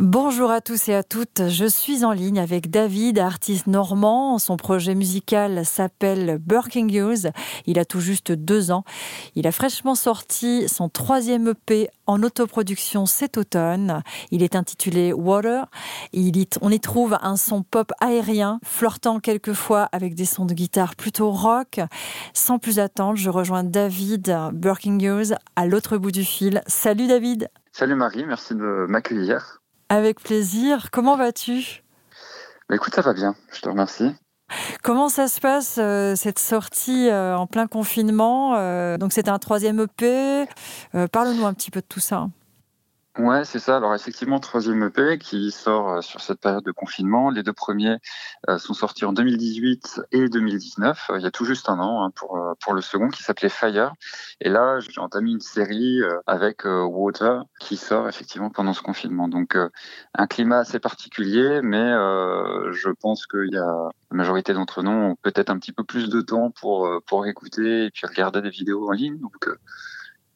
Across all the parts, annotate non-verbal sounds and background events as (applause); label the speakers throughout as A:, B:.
A: Bonjour à tous et à toutes. Je suis en ligne avec David, artiste normand. Son projet musical s'appelle Burking Youth. Il a tout juste deux ans. Il a fraîchement sorti son troisième EP en autoproduction cet automne. Il est intitulé Water. on y trouve un son pop aérien, flirtant quelquefois avec des sons de guitare plutôt rock. Sans plus attendre, je rejoins David Burking à l'autre bout du fil. Salut David.
B: Salut Marie, merci de m'accueillir.
A: Avec plaisir. Comment vas-tu?
B: Bah, Écoute, ça va bien. Je te remercie.
A: Comment ça se passe euh, cette sortie euh, en plein confinement? Euh, Donc c'est un troisième EP. Parle-nous un petit peu de tout ça.
B: Ouais, c'est ça. Alors effectivement, troisième EP qui sort euh, sur cette période de confinement. Les deux premiers euh, sont sortis en 2018 et 2019. Il y a tout juste un an hein, pour euh, pour le second qui s'appelait Fire. Et là, j'ai entamé une série avec Water qui sort effectivement pendant ce confinement. Donc un climat assez particulier, mais je pense qu'il y a la majorité d'entre nous ont peut-être un petit peu plus de temps pour pour écouter et puis regarder des vidéos en ligne. Donc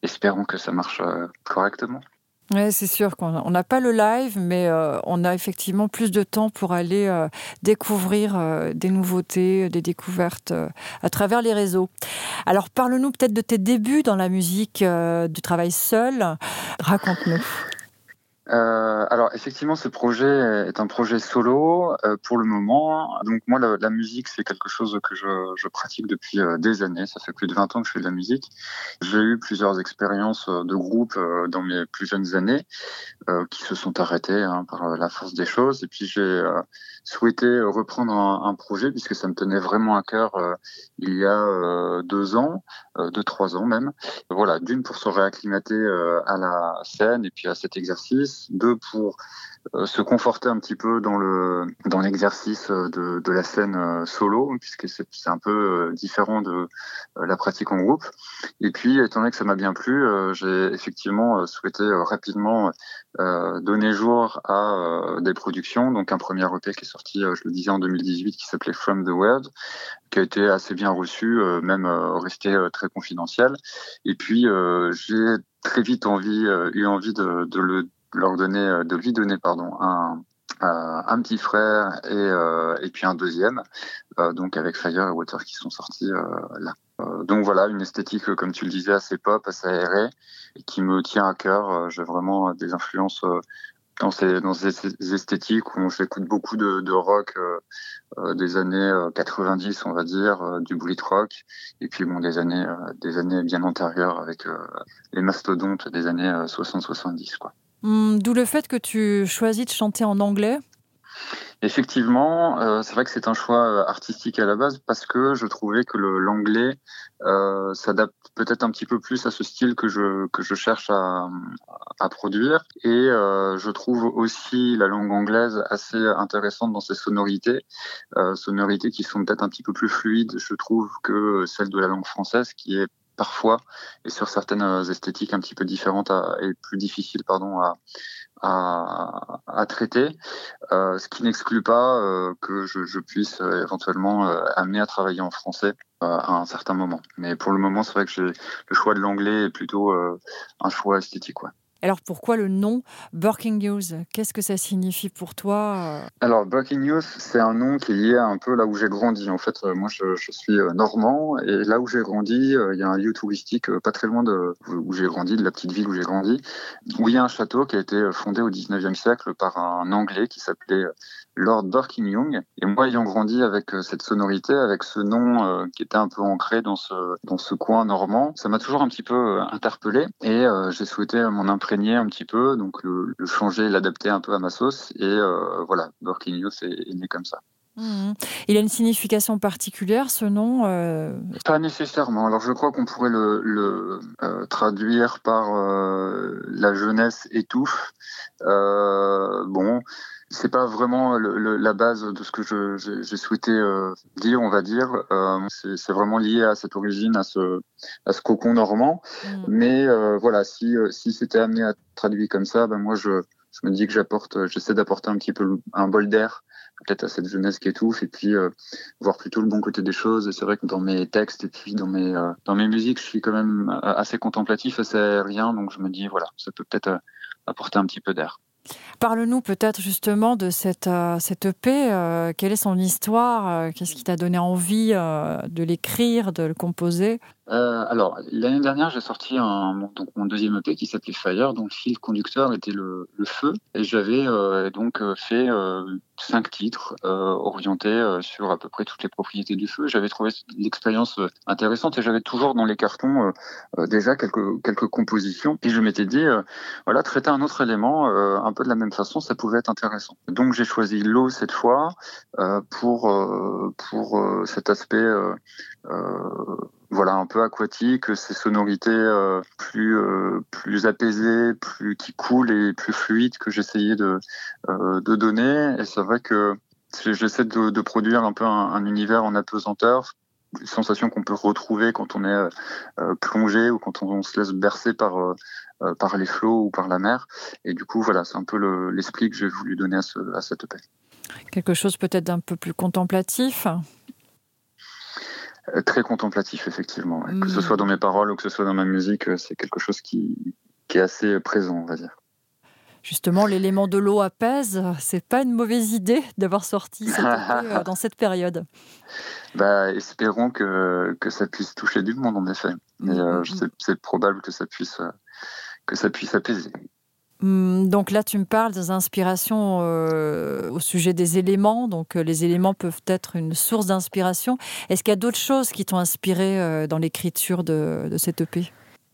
B: espérons que ça marche correctement.
A: Oui, c'est sûr qu'on n'a pas le live, mais euh, on a effectivement plus de temps pour aller euh, découvrir euh, des nouveautés, des découvertes à travers les réseaux. Alors, parle-nous peut-être de tes débuts dans la musique, du travail seul. Raconte-nous.
B: Euh, alors effectivement, ce projet est un projet solo euh, pour le moment. Donc moi, la, musique, c'est quelque chose que je, je pratique depuis euh, des années. Ça fait plus de 20 ans que je fais de la musique. J'ai eu plusieurs expériences euh, de groupe dans mes plus jeunes années qui se sont arrêtées hein, par la force des choses. Et puis j'ai souhaité reprendre un, un, projet puisque ça me tenait vraiment à cœur il y a deux ans, deux trois ans même. Voilà, d'une pour se réacclimater à la scène et puis à cet exercice. Deux pour euh, se conforter un petit peu dans le dans l'exercice de, de la scène euh, solo puisque c'est un peu euh, différent de la pratique en groupe. Et puis étant donné que ça m'a bien plu j'ai effectivement souhaité rapidement donner jour à des productions. Donc un premier EP qui est sorti je le disais en 2018 qui s'appelait From the World qui a été assez bien reçu même resté très confidentiel et puis j'ai très vite eu envie de, euh, lui donner un, petit frère et, euh, puis un deuxième, euh, donc avec Fire et Water qui sont sortis là. donc voilà, une esthétique, comme tu le disais, assez pop, assez aérée, qui me tient à cœur. J'ai vraiment des influences dans ces, esthétiques où j'écoute beaucoup de, rock des années 90, on va dire, du Brit rock, et puis bon des années, des années bien antérieures avec les mastodontes des années 60-70, quoi.
A: Hmm, d'où le fait que tu choisis de chanter en anglais?
B: Effectivement, euh, c'est vrai que c'est un choix euh, artistique à la base parce que je trouvais que l'anglais euh, s'adapte peut-être un petit peu plus à ce style que je que je cherche à, à produire. Et euh, je trouve aussi la langue anglaise assez intéressante dans ses sonorités, euh, sonorités qui sont peut-être un petit peu plus fluides, je trouve que celle de la langue française qui est parfois et sur certaines euh, esthétiques un petit peu différentes et plus difficiles pardon à, à, à traiter, euh, ce qui n'exclut pas euh, que je, je, puisse euh, éventuellement euh, amener à travailler en français à un certain moment. Mais pour le moment, c'est vrai que le choix de l'anglais est plutôt un choix esthétique. Ouais.
A: Alors pourquoi le nom Burking Youth Qu'est-ce que ça signifie pour toi
B: Alors Burking Youth, c'est un nom qui est lié un peu là où j'ai grandi. En fait, euh, moi je, suis euh, normand et là où j'ai grandi, euh, il y a un lieu touristique pas très loin de où j'ai grandi, de la petite ville où j'ai grandi, où il y a un château qui a été fondé au 19e siècle par un Anglais qui s'appelait Lord Young. Et moi, ayant grandi avec euh, cette sonorité, avec ce nom euh, qui était un peu ancré dans ce, dans ce coin normand, ça m'a toujours un petit peu euh, interpellé et j'ai souhaité m'en imprégner un petit peu, donc le, le changer, l'adapter un peu à ma sauce. Et voilà, Young est, est né comme ça.
A: Mmh. Il a une signification particulière, ce nom euh...
B: Pas nécessairement. Alors je crois qu'on pourrait le, le euh, traduire par euh, la jeunesse étouffe. Bon, c'est pas vraiment le, le, la base de ce que j'ai souhaité euh, dire, on va dire. Euh, c'est vraiment lié à cette origine, à ce, à ce cocon normand. Mmh. Mais euh, voilà, si, si c'était amené à traduire comme ça, ben moi je, je me dis que j'apporte, j'essaie d'apporter un petit peu un bol d'air peut-être à cette jeunesse qui étouffe et puis euh, voir plutôt le bon côté des choses. Et c'est vrai que dans mes textes et puis dans mes euh, dans mes musiques, je suis quand même assez contemplatif, assez rien, donc je me dis voilà, ça peut peut-être apporter un petit peu d'air.
A: Parle-nous peut-être justement de cette, EP. quelle est son histoire Qu'est-ce qui t'a donné envie de l'écrire, de le composer?
B: Euh, alors, l'année dernière, j'ai sorti un, donc mon deuxième EP qui s'appelait Fire, dont le fil conducteur était le, le feu. Et j'avais euh, donc euh, fait euh, cinq titres euh, orientés sur à peu près toutes les propriétés du feu. J'avais trouvé l'expérience intéressante et j'avais toujours dans les cartons déjà quelques, quelques compositions. Et je m'étais dit, voilà, traiter un autre élément un peu de la même façon, ça pouvait être intéressant. Donc j'ai choisi l'eau cette fois pour, pour cet aspect voilà un peu aquatique, ces sonorités euh, plus euh, plus apaisées, plus qui coulent et plus fluides que j'essayais de euh, de donner. Et c'est vrai que j'essaie de, produire un peu un, univers en apesanteur, une sensation qu'on peut retrouver quand on est plongé ou quand on, se laisse bercer par par les flots ou par la mer. Et du coup, voilà, c'est un peu l'esprit que j'ai voulu donner à, à cette paix.
A: Quelque chose peut-être d'un peu plus contemplatif
B: très contemplatif, effectivement. Que ce mm. soit dans mes paroles ou que ce soit dans ma musique, euh, c'est quelque chose qui, qui est assez présent, on va dire.
A: Justement, l'élément de l'eau apaise, c'est pas une mauvaise idée d'avoir sorti cette (laughs) euh, dans cette période.
B: Bah, espérons que, que ça puisse toucher du monde, en effet. Mais mm, mm, c'est probable que ça puisse, que ça puisse apaiser.
A: Hum, donc là, tu me parles des inspirations euh, au sujet des éléments. Donc euh, les éléments peuvent être une source d'inspiration. Est-ce qu'il y a d'autres choses qui t'ont inspiré euh, dans l'écriture de, de, cette EP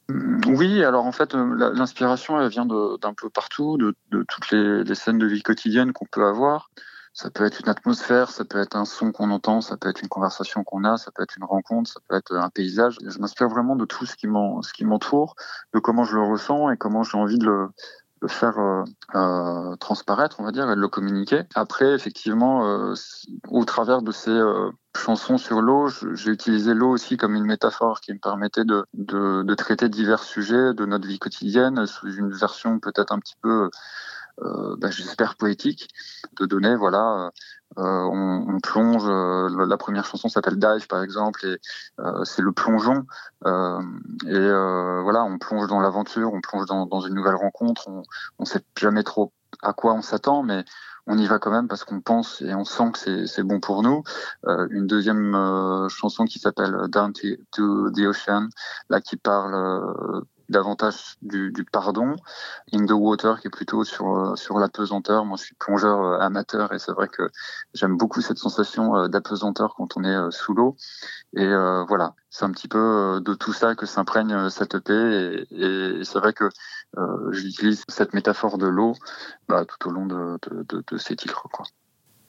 B: hum, oui, alors en fait, l'inspiration, vient d'un peu partout, de, toutes les, scènes de vie quotidienne qu'on peut avoir. Ça peut être une atmosphère, ça peut être un son qu'on entend, ça peut être une conversation qu'on a, ça peut être une rencontre, ça peut être un paysage. Je m'inspire vraiment de tout ce qui m'entoure, de comment je le ressens et comment j'ai envie de le, le faire euh, euh, transparaître, on va dire, et de le communiquer. Après, effectivement, euh, au travers de ces euh, chansons sur l'eau, j'ai utilisé l'eau aussi comme une métaphore qui me permettait de, de, de, traiter divers sujets de notre vie quotidienne sous une version peut-être un petit peu euh, bah, j'espère poétique, de donner voilà on, on, plonge. Euh, la première chanson s'appelle Dive par exemple et euh, c'est le plongeon. et voilà, on plonge dans l'aventure, on plonge dans, dans, une nouvelle rencontre. On, on sait jamais trop à quoi on s'attend, mais on y va quand même parce qu'on pense et on sent que c'est bon pour nous. Euh, une deuxième euh, chanson qui s'appelle Down to, the Ocean, là qui parle euh, davantage du, pardon. In the Water, qui est plutôt sur, euh, sur l'apesanteur. Moi, je suis plongeur euh, amateur et c'est vrai que j'aime beaucoup cette sensation euh, d'apesanteur quand on est sous l'eau. Et voilà, c'est un petit peu de tout ça que s'imprègne cette EP. Et, c'est vrai que j'utilise cette métaphore de l'eau bah, tout au long de, de, de, de ces titres.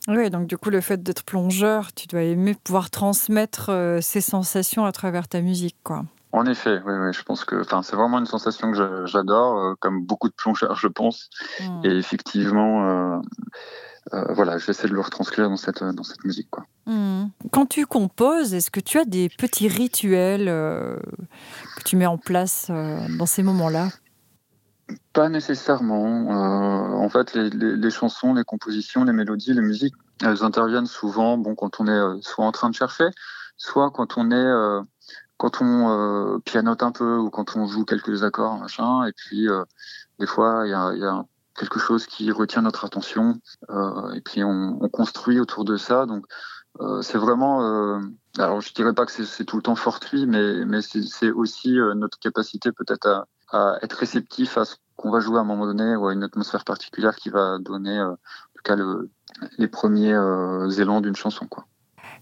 A: Oui, donc du coup, le fait d'être plongeur, tu dois aimer pouvoir transmettre ces sensations à travers ta musique, quoi.
B: En effet, oui, oui, je pense que c'est vraiment une sensation que j'adore, euh, comme beaucoup de plongeurs, je pense. Mm. Et effectivement, euh, euh, voilà, j'essaie de le retranscrire dans cette, dans cette musique. Quoi.
A: Mm. Quand tu composes, est-ce que tu as des petits rituels que tu mets en place dans ces moments-là?
B: Pas nécessairement. en fait, les, les, les, chansons, les compositions, les mélodies, les musiques, elles interviennent souvent bon, quand on est soit en train de chercher, soit quand on est quand on euh, pianote un peu ou quand on joue quelques accords, machin, et puis euh, des fois il y a, y a, quelque chose qui retient notre attention, euh, et puis on, on, construit autour de ça. Donc euh, c'est vraiment, euh, alors je dirais pas que c'est tout le temps fortuit, mais, mais c'est aussi euh, notre capacité peut-être à, à, être réceptif à ce qu'on va jouer à un moment donné ou à une atmosphère particulière qui va donner en tout cas le, les premiers élans d'une chanson, quoi.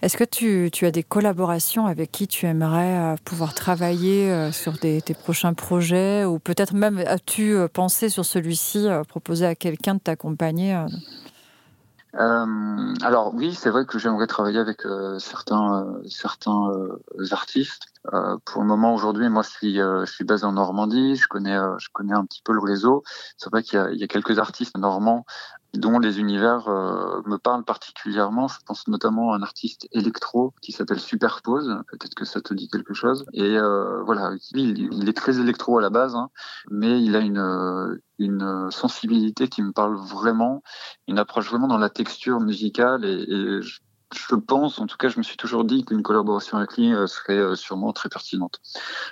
A: Est-ce que tu, as des collaborations avec qui tu aimerais euh, pouvoir travailler euh, sur tes prochains projets ou peut-être même as-tu euh, pensé sur celui-ci, proposer à quelqu'un de t'accompagner
B: alors oui, c'est vrai que j'aimerais travailler avec certains certains artistes. pour le moment, aujourd'hui, moi, je suis je basé en Normandie. Je connais je connais un petit peu le réseau. C'est vrai qu'il y, a quelques artistes normands dont les univers euh, me parlent particulièrement. Je pense notamment à un artiste électro qui s'appelle Superpose. Peut-être que ça te dit quelque chose. Et euh, voilà, il, est très électro à la base, hein, mais il a une, une sensibilité qui me parle vraiment, une approche vraiment dans la texture musicale et je pense, en tout cas, je me suis toujours dit qu'une collaboration avec lui euh, serait euh, sûrement très pertinente.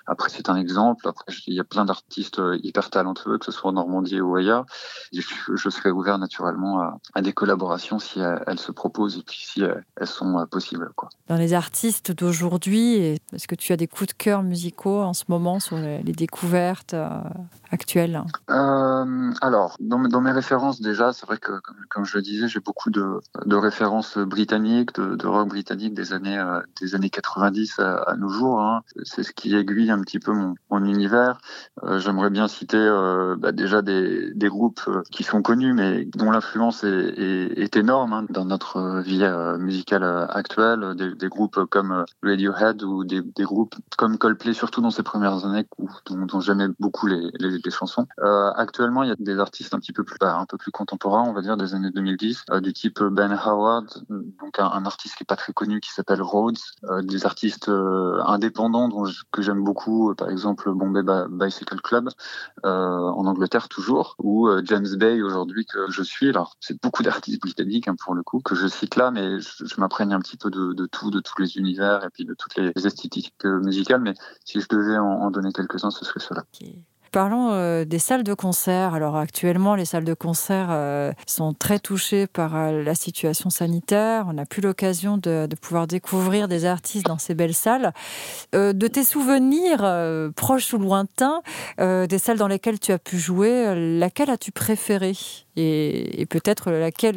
B: Après, c'est un exemple. Après, il y a plein d'artistes euh, hyper talentueux, que ce soit en Normandie ou ailleurs. Je, je serais ouvert naturellement à, à des collaborations si elles, se proposent et puis si elles sont possibles. Quoi.
A: Dans les artistes d'aujourd'hui, est-ce que tu as des coups de cœur musicaux en ce moment sur les, découvertes actuelles?
B: Euh, Alors, dans, dans, mes références déjà, c'est vrai que, comme, comme, je le disais, j'ai beaucoup de, de références britanniques de, rock britannique des années euh, des années 90 à, nos jours. Hein. C'est ce qui aiguille un petit peu mon, univers. Euh, j'aimerais bien citer euh, bah, déjà des, groupes qui sont connus, mais dont l'influence est, énorme hein, dans notre vie musicale actuelle. Des, groupes comme Radiohead ou des, groupes comme Coldplay, surtout dans ces premières années, dont, dont j'aimais beaucoup les chansons. actuellement, il y a des artistes un petit peu plus bah, un peu plus contemporains, on va dire, des années 2010, du type Ben Howard, donc un, un artiste qui est pas très connu qui s'appelle Rhodes, euh, des artistes euh, indépendants dont que j'aime beaucoup, euh, par exemple Bombay Bicycle Club en Angleterre toujours, ou James Bay aujourd'hui que je suis. Alors c'est beaucoup d'artistes britanniques hein, pour le coup que je cite là, mais je, je un petit peu de, de, tout, de tous les univers et puis de toutes les esthétiques musicales. Mais si je devais en, donner quelques-uns, ce serait cela.
A: Parlons euh, des salles de concert. Alors actuellement, les salles de concert euh, sont très touchées par euh, la situation sanitaire. On n'a plus l'occasion de, pouvoir découvrir des artistes dans ces belles salles. De tes souvenirs proches ou lointains, des salles dans lesquelles tu as pu jouer, laquelle as-tu préférée Et, et peut-être laquelle,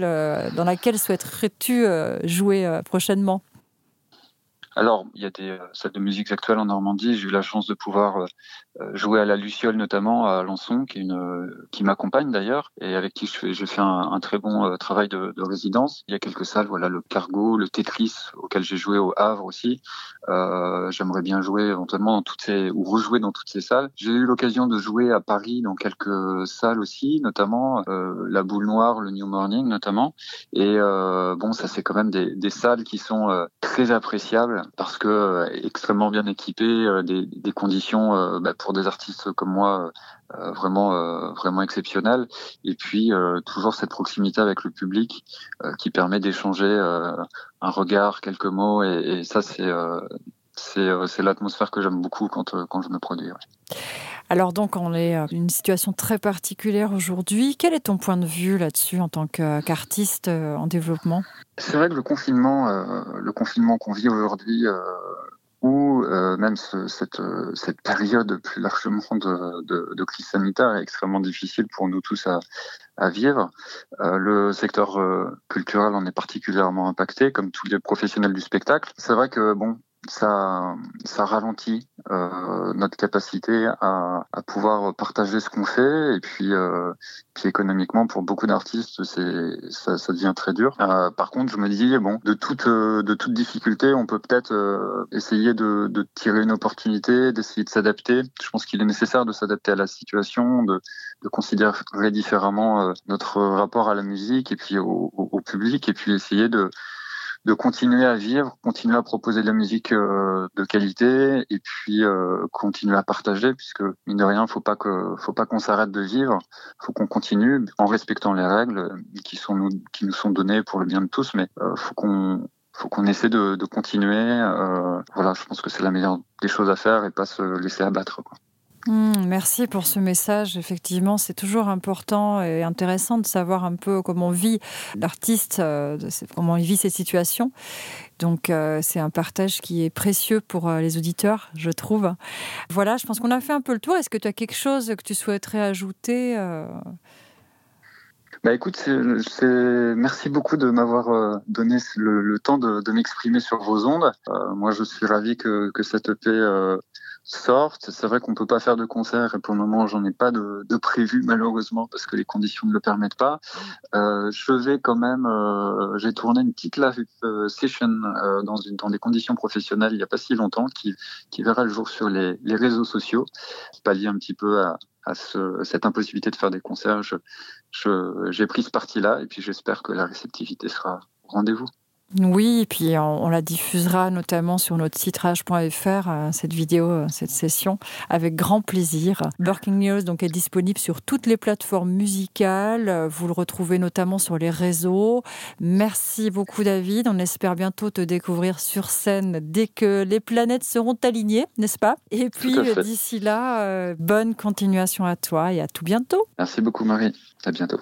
A: dans laquelle souhaiterais-tu jouer prochainement?
B: Alors, il y a des salles de musique actuelles en Normandie. J'ai eu la chance de pouvoir euh, jouer à la Luciole notamment à Alençon, qui, est euh, qui m'accompagne d'ailleurs et avec qui je fais, je fais un, un très bon euh, travail de, de, résidence. Il y a quelques salles, voilà le Cargo, le Tetris auquel j'ai joué au Havre aussi. Euh, J'aimerais bien jouer éventuellement dans toutes ces ou rejouer dans toutes ces salles. J'ai eu l'occasion de jouer à Paris dans quelques salles aussi, notamment euh, la Boule Noire, le New Morning notamment. Et euh, bon, ça c'est quand même des, des, salles qui sont très appréciables parce que extrêmement bien équipées, des, des conditions bah, pour des artistes comme moi euh, vraiment euh, vraiment exceptionnel et puis euh, toujours cette proximité avec le public euh, qui permet d'échanger euh, un regard quelques mots et, et ça c'est euh, c'est l'atmosphère que j'aime beaucoup quand, quand je me produis. Ouais.
A: Alors donc on est une situation très particulière aujourd'hui. Quel est ton point de vue là-dessus en tant qu'artiste en développement?
B: C'est vrai que le confinement, euh, le confinement qu'on vit aujourd'hui euh, ou euh, même ce, cette, cette période plus largement de, de, de, crise sanitaire est extrêmement difficile pour nous tous à, à vivre. Euh, le secteur euh, culturel en est particulièrement impacté, comme tous les professionnels du spectacle. C'est vrai que bon, ça, ça ralentit euh, notre capacité à, à, pouvoir partager ce qu'on fait et puis, euh, puis économiquement pour beaucoup d'artistes c'est ça, ça devient très dur. Euh, par contre je me dis bon de toute euh, de toute difficulté on peut peut-être euh, essayer de, de tirer une opportunité, d'essayer de s'adapter. Je pense qu'il est nécessaire de s'adapter à la situation, de, de considérer différemment euh, notre rapport à la musique et puis au, au, au public et puis essayer de de continuer à vivre, continuer à proposer de la musique euh, de qualité et puis euh, continuer à partager puisque mine de rien, faut pas que faut pas qu'on s'arrête de vivre, faut qu'on continue en respectant les règles qui sont nous qui nous sont données pour le bien de tous, mais euh, faut qu'on faut qu'on essaie de, de continuer. Euh, voilà, je pense que c'est la meilleure des choses à faire et pas se laisser abattre. Quoi.
A: Mmh, merci pour ce message. Effectivement, c'est toujours important et intéressant de savoir un peu comment vit l'artiste, euh, comment il vit ces situations. Donc, euh, c'est un partage qui est précieux pour euh, les auditeurs, je trouve. Voilà, je pense qu'on a fait un peu le tour. Est-ce que tu as quelque chose que tu souhaiterais ajouter.
B: Bah écoute, merci beaucoup de m'avoir donné le, temps de, m'exprimer sur vos ondes. Moi, je suis ravi que, que cette EP sortent. C'est vrai qu'on peut pas faire de concert et pour le moment j'en ai pas de, prévu malheureusement parce que les conditions ne le permettent pas. Euh, je vais quand même, euh, j'ai tourné une petite live euh, session euh, dans, une, dans des conditions professionnelles il n'y a pas si longtemps qui, qui verra le jour sur les, les réseaux sociaux, pallier un petit peu à, à ce, cette impossibilité de faire des concerts. J'ai je, pris ce parti-là et puis j'espère que la réceptivité sera au rendez-vous.
A: Oui, et puis on, la diffusera notamment sur notre site rage.fr, euh, cette vidéo, euh, cette session, avec grand plaisir. Burking News donc, est disponible sur toutes les plateformes musicales. Vous le retrouvez notamment sur les réseaux. Merci beaucoup, David. On espère bientôt te découvrir sur scène dès que les planètes seront alignées, n'est-ce pas? Et puis, d'ici là, bonne continuation à toi et à tout bientôt.
B: Merci beaucoup, Marie. À bientôt.